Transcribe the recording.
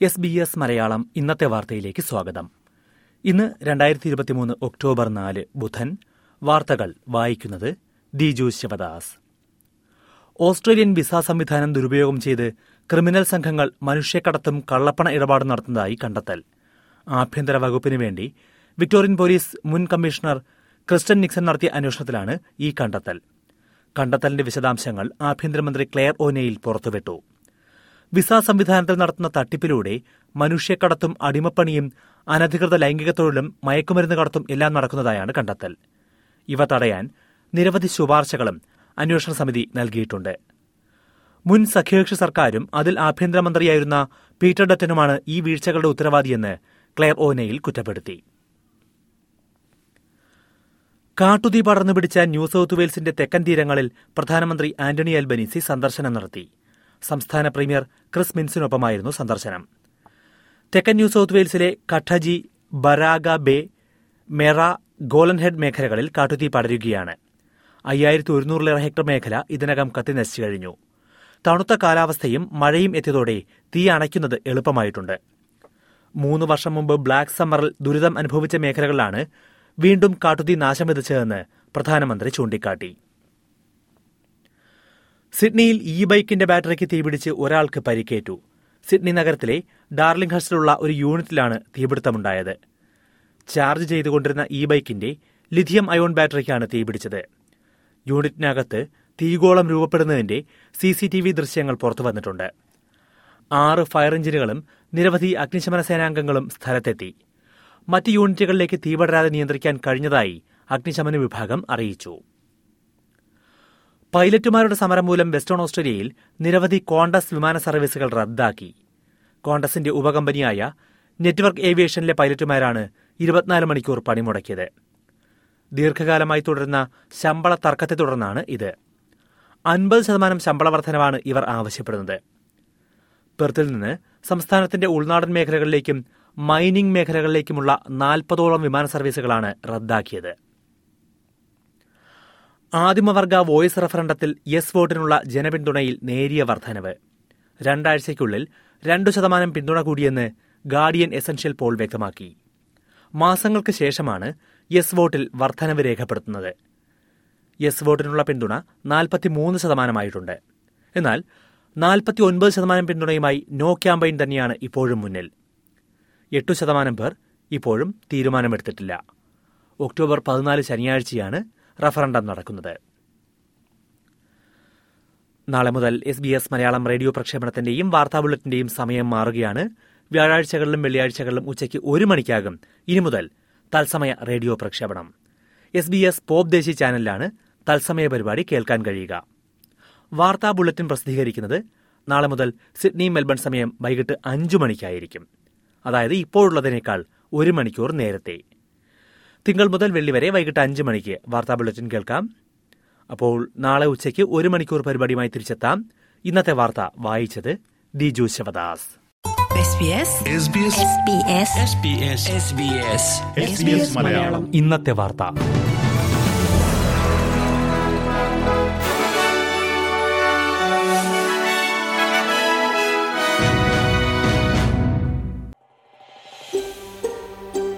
S B S Malayalam ഇന്നത്തെ വാർത്തയിലേക്ക് സ്വാഗതം. ഇന്ന് രണ്ടായിരത്തി ഇരുപത്തിമൂന്ന് ഒക്ടോബർ നാല് ബുധൻ വാർത്തകൾ വായിക്കുന്നത് ദിജു ശിവദാസ്. ഓസ്ട്രേലിയൻ വിസ സംവിധാനം ദുരുപയോഗം ചെയ്ത് ക്രിമിനൽ സംഘങ്ങൾ മനുഷ്യക്കടത്തും കള്ളപ്പണ ഇടപാടും നടത്തുന്നതായി കണ്ടെത്തൽ. ആഭ്യന്തര വകുപ്പിന് വേണ്ടി വിക്ടോറിയൻ പോലീസ് മുൻ കമ്മീഷണർ ക്രിസ്റ്റൻ നിക്സൺ നടത്തിയ അന്വേഷണത്തിലാണ് ഈ കണ്ടെത്തൽ. കണ്ടെത്തലിന്റെ വിശദാംശങ്ങൾ ആഭ്യന്തരമന്ത്രി ക്ലെയർ ഓനെയിൽ പുറത്തുവിട്ടു. വിസ സംവിധാനത്തിൽ നടത്തുന്ന തട്ടിപ്പിലൂടെ മനുഷ്യക്കടത്തും അടിമപ്പണിയും അനധികൃത ലൈംഗിക തൊഴിലും മയക്കുമരുന്ന് കടത്തും എല്ലാം നടക്കുന്നതായാണ് കണ്ടെത്തൽ. ഇവ തടയാൻ നിരവധി ശുപാർശകളും അന്വേഷണ സമിതി നൽകിയിട്ടുണ്ട്. മുൻ സഖ്യകക്ഷി സർക്കാരും അതിൽ ആഭ്യന്തരമന്ത്രിയായിരുന്ന പീറ്റർ ഡറ്റനുമാണ് ഈ വീഴ്ചകളുടെ ഉത്തരവാദിയെന്ന് ക്ലെയർ ഓനയിൽ കുറ്റപ്പെടുത്തി. കാട്ടുതീ പടർന്നു പിടിച്ച ന്യൂ സൌത്ത് വെയിൽസിന്റെ തെക്കൻ തീരങ്ങളിൽ പ്രധാനമന്ത്രി ആന്റണി അൽബനീസി സന്ദർശനം നടത്തി. സംസ്ഥാന പ്രീമിയർ ക്രിസ് മിൻസിനൊപ്പമായിരുന്നു സന്ദർശനം. തെക്കൻ ന്യൂ സൌത്ത് വെയിൽസിലെ കഠജി ബരാഗ ബേ മെറ ഗോലൻഹെഡ് മേഖലകളിൽ കാട്ടുതീ പടരുകയാണ്. അയ്യായിരത്തി ഒരുന്നൂറിലേറെ ഹെക്ടർ മേഖല ഇതിനകം കത്തിനശിച്ചു കഴിഞ്ഞു. തണുത്ത കാലാവസ്ഥയും മഴയും എത്തിയതോടെ തീ അണയ്ക്കുന്നത് എളുപ്പമായിട്ടുണ്ട്. മൂന്ന് വർഷം മുമ്പ് ബ്ലാക്ക് സമ്മറിൽ ദുരിതം അനുഭവിച്ച മേഖലകളിലാണ് വീണ്ടും കാട്ടുതീ നാശം വിതച്ചതെന്ന് പ്രധാനമന്ത്രി ചൂണ്ടിക്കാട്ടി. സിഡ്നിയിൽ ഇ ബൈക്കിന്റെ ബാറ്ററിക്ക് തീപിടിച്ച് ഒരാൾക്ക് പരിക്കേറ്റു. സിഡ്നി നഗരത്തിലെ ഡാർലിംഗ് ഹസ്റ്റിലുള്ള ഒരു യൂണിറ്റിലാണ് തീപിടുത്തമുണ്ടായത്. ചാർജ് ചെയ്തുകൊണ്ടിരുന്ന ഇ ബൈക്കിന്റെ ലിഥിയം അയോൺ ബാറ്ററിക്കാണ് തീപിടിച്ചത് യൂണിറ്റിനകത്ത് തീഗോളം രൂപപ്പെടുന്നതിന്റെ സി സി ടി വി ദൃശ്യങ്ങൾ പുറത്തുവന്നിട്ടുണ്ട് ആറ് ഫയർ എഞ്ചിനുകളും നിരവധി അഗ്നിശമന സേനാംഗങ്ങളും സ്ഥലത്തെത്തി. മറ്റ് യൂണിറ്റുകളിലേക്ക് തീപടരാതെ നിയന്ത്രിക്കാൻ കഴിഞ്ഞതായി അഗ്നിശമന വിഭാഗം അറിയിച്ചു. പൈലറ്റുമാരുടെ സമരം മൂലം വെസ്റ്റേൺ ഓസ്ട്രേലിയയിൽ നിരവധി കോണ്ടസ് വിമാന സർവീസുകൾ റദ്ദാക്കി. കോണ്ടസിന്റെ ഉപകമ്പനിയായ നെറ്റ്വർക്ക് ഏവിയേഷനിലെ പൈലറ്റുമാരാണ് ഇരുപത്തിനാല് മണിക്കൂർ പണിമുടക്കിയത്. ദീർഘകാലമായി തുടരുന്ന ശമ്പള തർക്കത്തെ തുടർന്നാണ് ഇത്. അൻപത് ശതമാനം ശമ്പള വർധനവാണ് ഇവർ ആവശ്യപ്പെടുന്നത്. പെർത്തിൽ നിന്ന് സംസ്ഥാനത്തിന്റെ ഉൾനാടൻ മേഖലകളിലേക്കും മൈനിംഗ് മേഖലകളിലേക്കുമുള്ള നാൽപ്പതോളം വിമാന സർവീസുകളാണ് റദ്ദാക്കിയത്. ആദിമവർഗ വോയിസ് റഫറണ്ടത്തിൽ യെസ് വോട്ടിനുള്ള ജനപിന്തുണയിൽ നേരിയ വർധനവ്. രണ്ടാഴ്ചയ്ക്കുള്ളിൽ രണ്ടു ശതമാനം പിന്തുണ കൂടിയെന്ന് ഗാർഡിയൻ എസൻഷ്യൽ പോൾ വ്യക്തമാക്കി. മാസങ്ങൾക്ക് ശേഷമാണ് യെസ് വോട്ടിൽ വർധനവ് രേഖപ്പെടുത്തുന്നത്. യെസ് വോട്ടിനുള്ള പിന്തുണ നാൽപ്പത്തിമൂന്ന് ശതമാനമായിട്ടുണ്ട്. എന്നാൽ നാൽപ്പത്തി ഒൻപത് ശതമാനം പിന്തുണയുമായി നോ ക്യാമ്പയിൻ തന്നെയാണ് ഇപ്പോഴും മുന്നിൽ. എട്ടു ശതമാനം പേർ ഇപ്പോഴും തീരുമാനമെടുത്തിട്ടില്ല. ഒക്ടോബർ പതിനാല് ശനിയാഴ്ചയാണ് റഫറണ്ടം നടക്കുന്നത്. നാളെ മുതൽ S B S Malayalam radio പ്രക്ഷേപണത്തിന്റെയും വാർത്താ ബുള്ളറ്റിന്റെയും സമയം മാറുകയാണ്. വ്യാഴാഴ്ചകളിലും വെള്ളിയാഴ്ചകളിലും ഉച്ചയ്ക്ക് ഒരു മണിക്കാകും. ഇനി മുതൽ തത്സമയ റേഡിയോ പ്രക്ഷേപണം. S B S pop Desi ചാനലിലാണ് തത്സമയ പരിപാടി കേൾക്കാൻ കഴിയുക. വാർത്താ ബുള്ളറ്റിൻ പ്രസിദ്ധീകരിക്കുന്നത് നാളെ മുതൽ സിഡ്നി മെൽബൺ സമയം വൈകിട്ട് അഞ്ചു മണിക്കായിരിക്കും. അതായത് ഇപ്പോഴുള്ളതിനേക്കാൾ ഒരു മണിക്കൂർ നേരത്തെ. തിങ്കൾ മുതൽ വെള്ളി വരെ വൈകിട്ട് അഞ്ച് മണിക്ക്. വാർത്താ ബുള്ളറ്റിൻ കേൾക്കാം. അപ്പോൾ നാളെ ഉച്ചയ്ക്ക് ഒരു മണിക്കൂർ പരിപാടിയുമായി തിരിച്ചെത്താം. ഇന്നത്തെ വാർത്ത വായിച്ചത് Diju Sivadas. SBS SBS SBS SBS SBS SBS Malayalam. ഇന്നത്തെ വാർത്ത.